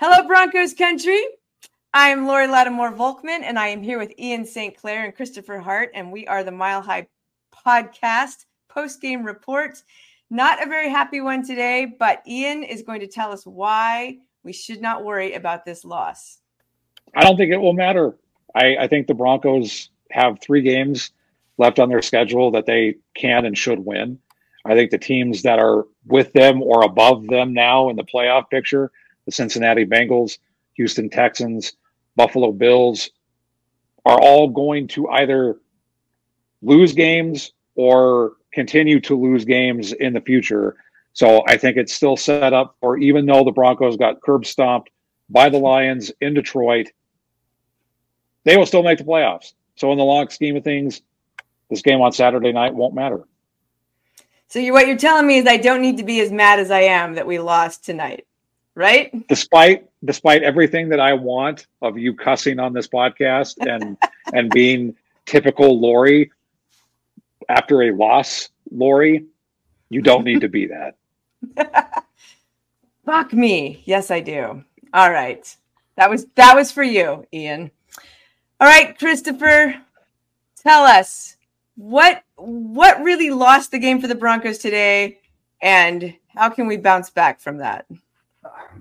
Hello, Broncos country. I am Laurie Lattimore Volkmann, and I am here with Ian St. Clair and Christopher Hart, and we are the Mile High Podcast post game report. Not a very happy one today, but Ian is going to tell us why we should not worry about this loss. I don't think it will matter. I, I think the Broncos have three games left on their schedule that they can and should win. I think the teams that are with them or above them now in the playoff picture, the Cincinnati Bengals, Houston Texans, Buffalo Bills, are all going to either lose games or continue to lose games in the future. So I think it's still set up for even though the Broncos got curb stomped by the Lions in Detroit, they will still make the playoffs. So in the long scheme of things, this game on Saturday night won't matter. So you, what you're telling me is I don't need to be as mad as I am that we lost tonight, right? Despite despite everything that I want of you cussing on this podcast and and being typical Laurie after a loss, Laurie, you don't need to be that. Fuck me. Yes, I do. All right. That was that was for you, Ian. All right, Christopher, tell us what what really lost the game for the Broncos today, and how can we bounce back from that?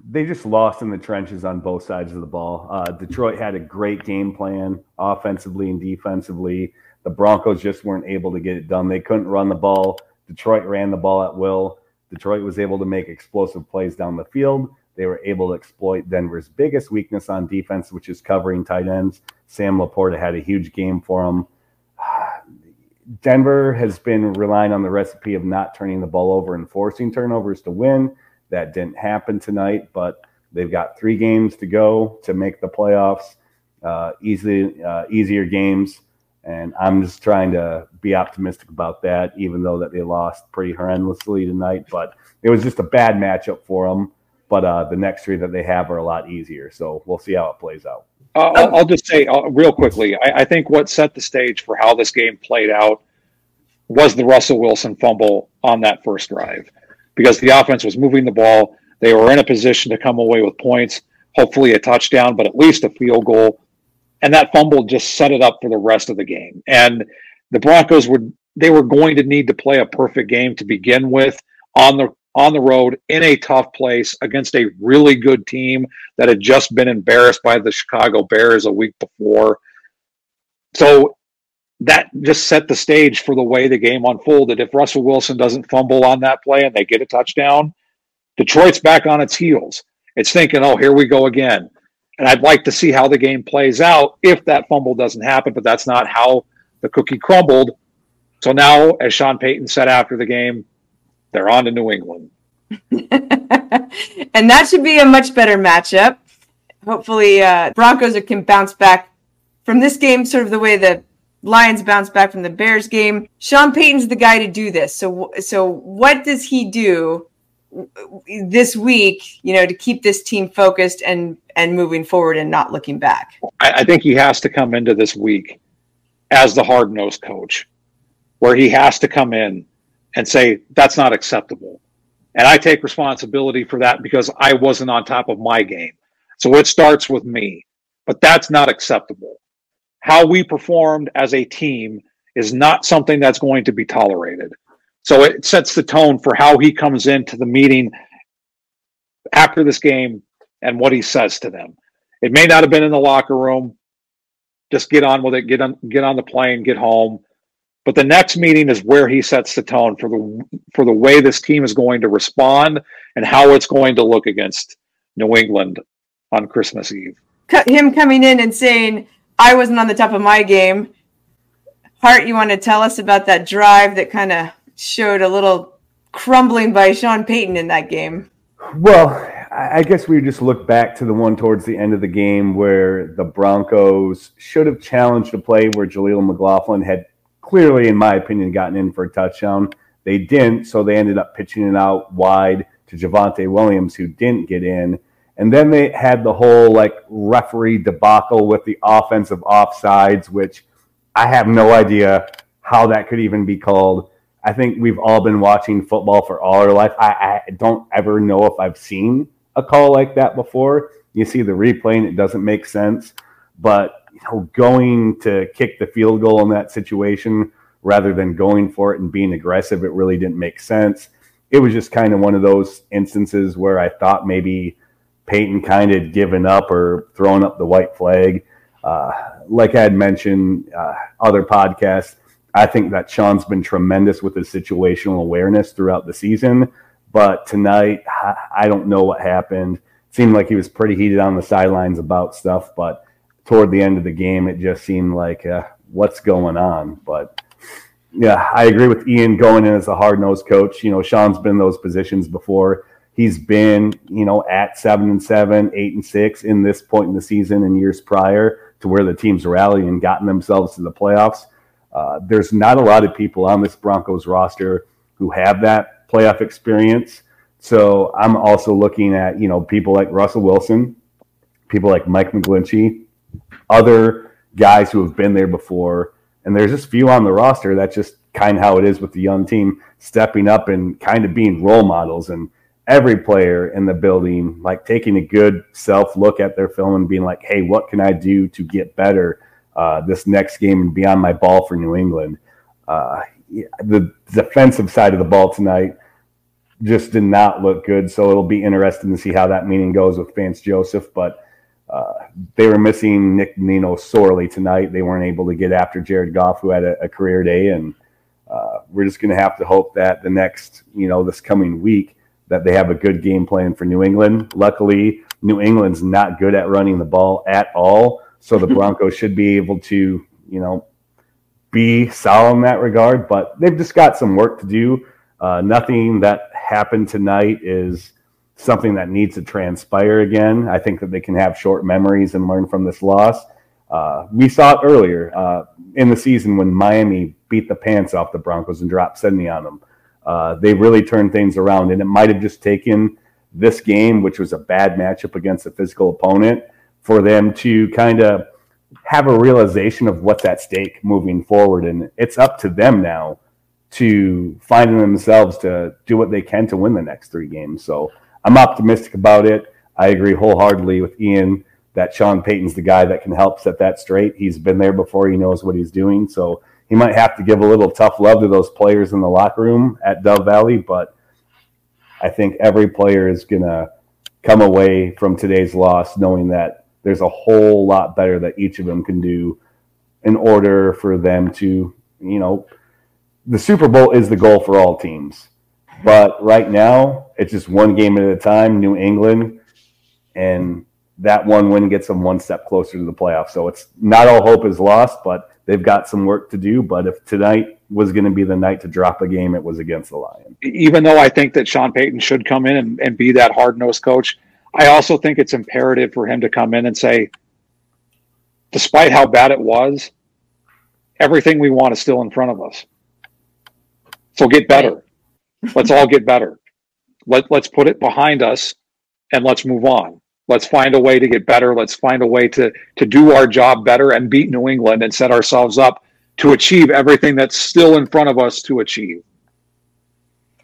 They just lost in the trenches on both sides of the ball. Uh, Detroit had a great game plan, offensively and defensively. The Broncos just weren't able to get it done. They couldn't run the ball. Detroit ran the ball at will. Detroit was able to make explosive plays down the field. They were able to exploit Denver's biggest weakness on defense, which is covering tight ends. Sam LaPorta had a huge game for them. Denver has been relying on the recipe of not turning the ball over and forcing turnovers to win. That didn't happen tonight, but they've got three games to go to make the playoffs. Uh, uh, easier games, and I'm just trying to be optimistic about that. Even though that they lost pretty horrendously tonight, but it was just a bad matchup for them. But uh, the next three that they have are a lot easier, so we'll see how it plays out. I'll, I'll, just say uh, real quickly. I, I, think what set the stage for how this game played out was the Russell Wilson fumble on that first drive, because the offense was moving the ball. They were in a position to come away with points, hopefully a touchdown, but at least a field goal. And that fumble just set it up for the rest of the game. And the Broncos were they were going to need to play a perfect game to begin with on the on the road in a tough place against a really good team that had just been embarrassed by the Chicago Bears a week before. So that just set the stage for the way the game unfolded. If Russell Wilson doesn't fumble on that play and they get a touchdown, Detroit's back on its heels. It's thinking, oh, here we go again. And I'd like to see how the game plays out if that fumble doesn't happen, but that's not how the cookie crumbled. So now, as Sean Payton said after the game, they're on to New England. and that should be a much better matchup. Hopefully, uh, Broncos can bounce back from this game, sort of the way the Lions bounce back from the Bears game. Sean Payton's the guy to do this. So, so what does he do this week? You know, to keep this team focused and and moving forward and not looking back. I, I think he has to come into this week as the hard nosed coach, where he has to come in and say, that's not acceptable. And I take responsibility for that because I wasn't on top of my game. So it starts with me, but that's not acceptable. How we performed as a team is not something that's going to be tolerated. So it sets the tone for how he comes into the meeting after this game and what he says to them. It may not have been in the locker room. Just get on with it. Get on, get on the plane. Get home. But the next meeting is where he sets the tone for the for the way this team is going to respond and how it's going to look against New England on Christmas Eve. Him coming in and saying, "I wasn't on the top of my game." Hart, you want to tell us about that drive that kind of showed a little crumbling by Sean Payton in that game? Well, I guess we just look back to the one towards the end of the game where the Broncos should have challenged a play where Jaleel McLaughlin had clearly, in my opinion, gotten in for a touchdown. They didn't, so they ended up pitching it out wide to Javonte Williams, who didn't get in. And then they had the whole like referee debacle with the offensive offsides, which I have no idea how that could even be called. I think we've all been watching football for all our life. I, I don't ever know if I've seen a call like that before. You see the replay and it doesn't make sense. But you know, going to kick the field goal in that situation rather than going for it and being aggressive, it really didn't make sense. It was just kind of one of those instances where I thought maybe Payton kind of given up or thrown up the white flag. Uh, like I had mentioned, uh, other podcasts, I think that Sean's been tremendous with his situational awareness throughout the season. But tonight, I don't know what happened. It seemed like he was pretty heated on the sidelines about stuff, but toward the end of the game, it just seemed like uh, what's going on. But yeah, I agree with Ian going in as a hard nosed coach. You know, Sean's been in those positions before. He's been, you know, at seven and seven, eight and six in this point in the season and years prior to where the teams rallied and gotten themselves to the playoffs. Uh, there's not a lot of people on this Broncos roster who have that playoff experience. So I'm also looking at, you know, people like Russell Wilson, people like Mike McGlinchey, other guys who have been there before. And there's just few on the roster. That's just kind of how it is with the young team stepping up and kind of being role models. And every player in the building, like taking a good self look at their film and being like, hey, what can I do to get better uh, this next game and be on my ball for New England? Uh, the defensive side of the ball tonight just did not look good. So it'll be interesting to see how that meeting goes with Vance Joseph. But uh, they were missing Nik Bonitto sorely tonight. They weren't able to get after Jared Goff, who had a, a career day, and uh, we're just going to have to hope that the next, you know, this coming week, that they have a good game plan for New England. Luckily, New England's not good at running the ball at all, so the Broncos should be able to, you know, be solid in that regard. But they've just got some work to do. Uh, nothing that happened tonight is something that needs to transpire again. I think that they can have short memories and learn from this loss. Uh, we saw it earlier uh, in the season when Miami beat the pants off the Broncos and dropped 70 on them. Uh, they really turned things around, and it might have just taken this game, which was a bad matchup against a physical opponent, for them to kind of have a realization of what's at stake moving forward. And it's up to them now to find themselves to do what they can to win the next three games. So I'm optimistic about it. I agree wholeheartedly with Ian that Sean Payton's the guy that can help set that straight. He's been there before. He knows what he's doing. So he might have to give a little tough love to those players in the locker room at Dove Valley, but I think every player is going to come away from today's loss knowing that there's a whole lot better that each of them can do in order for them to, you know, the Super Bowl is the goal for all teams. But right now, it's just one game at a time, New England, and that one win gets them one step closer to the playoffs. So it's not all hope is lost, but they've got some work to do. But if tonight was going to be the night to drop a game, it was against the Lions. Even though I think that Sean Payton should come in and, and be that hard nosed coach, I also think it's imperative for him to come in and say, despite how bad it was, everything we want is still in front of us. So get better. Let's all get better. Let, let's put it behind us and let's move on. Let's find a way to get better. Let's find a way to, to do our job better and beat New England and set ourselves up to achieve everything that's still in front of us to achieve.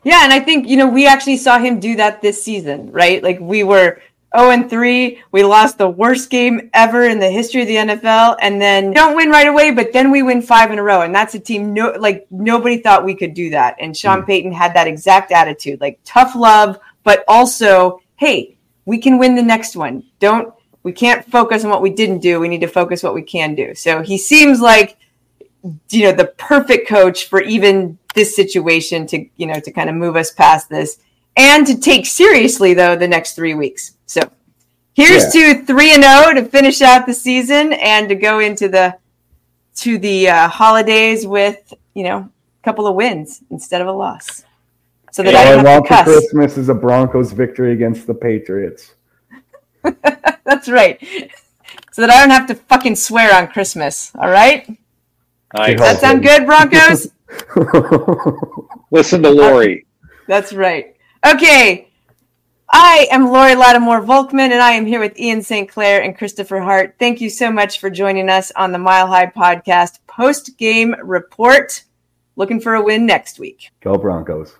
Yeah, and I think, you know, we actually saw him do that this season, right? Like we were 0 and 3. We lost the worst game ever in the history of the NFL and then don't win right away, but then we win 5 in a row and that's a team no like nobody thought we could do that. And Sean mm. Payton had that exact attitude, like tough love, but also, hey, we can win the next one. Don't we can't focus on what we didn't do. We need to focus what we can do. So he seems like you know the perfect coach for even this situation to you know to kind of move us past this and to take seriously though the next three weeks. So here's yeah. to three and zero oh to finish out the season and to go into the to the uh, holidays with you know a couple of wins instead of a loss. So that All I, I want for Christmas is a Broncos victory against the Patriots. That's right. So that I don't have to fucking swear on Christmas. All right. Does that sound good, Broncos? Listen to Laurie. That's right. Okay. I am Laurie Lattimore Volkmann, and I am here with Ian St. Clair and Christopher Hart. Thank you so much for joining us on the Mile High Podcast post game report. Looking for a win next week. Go Broncos.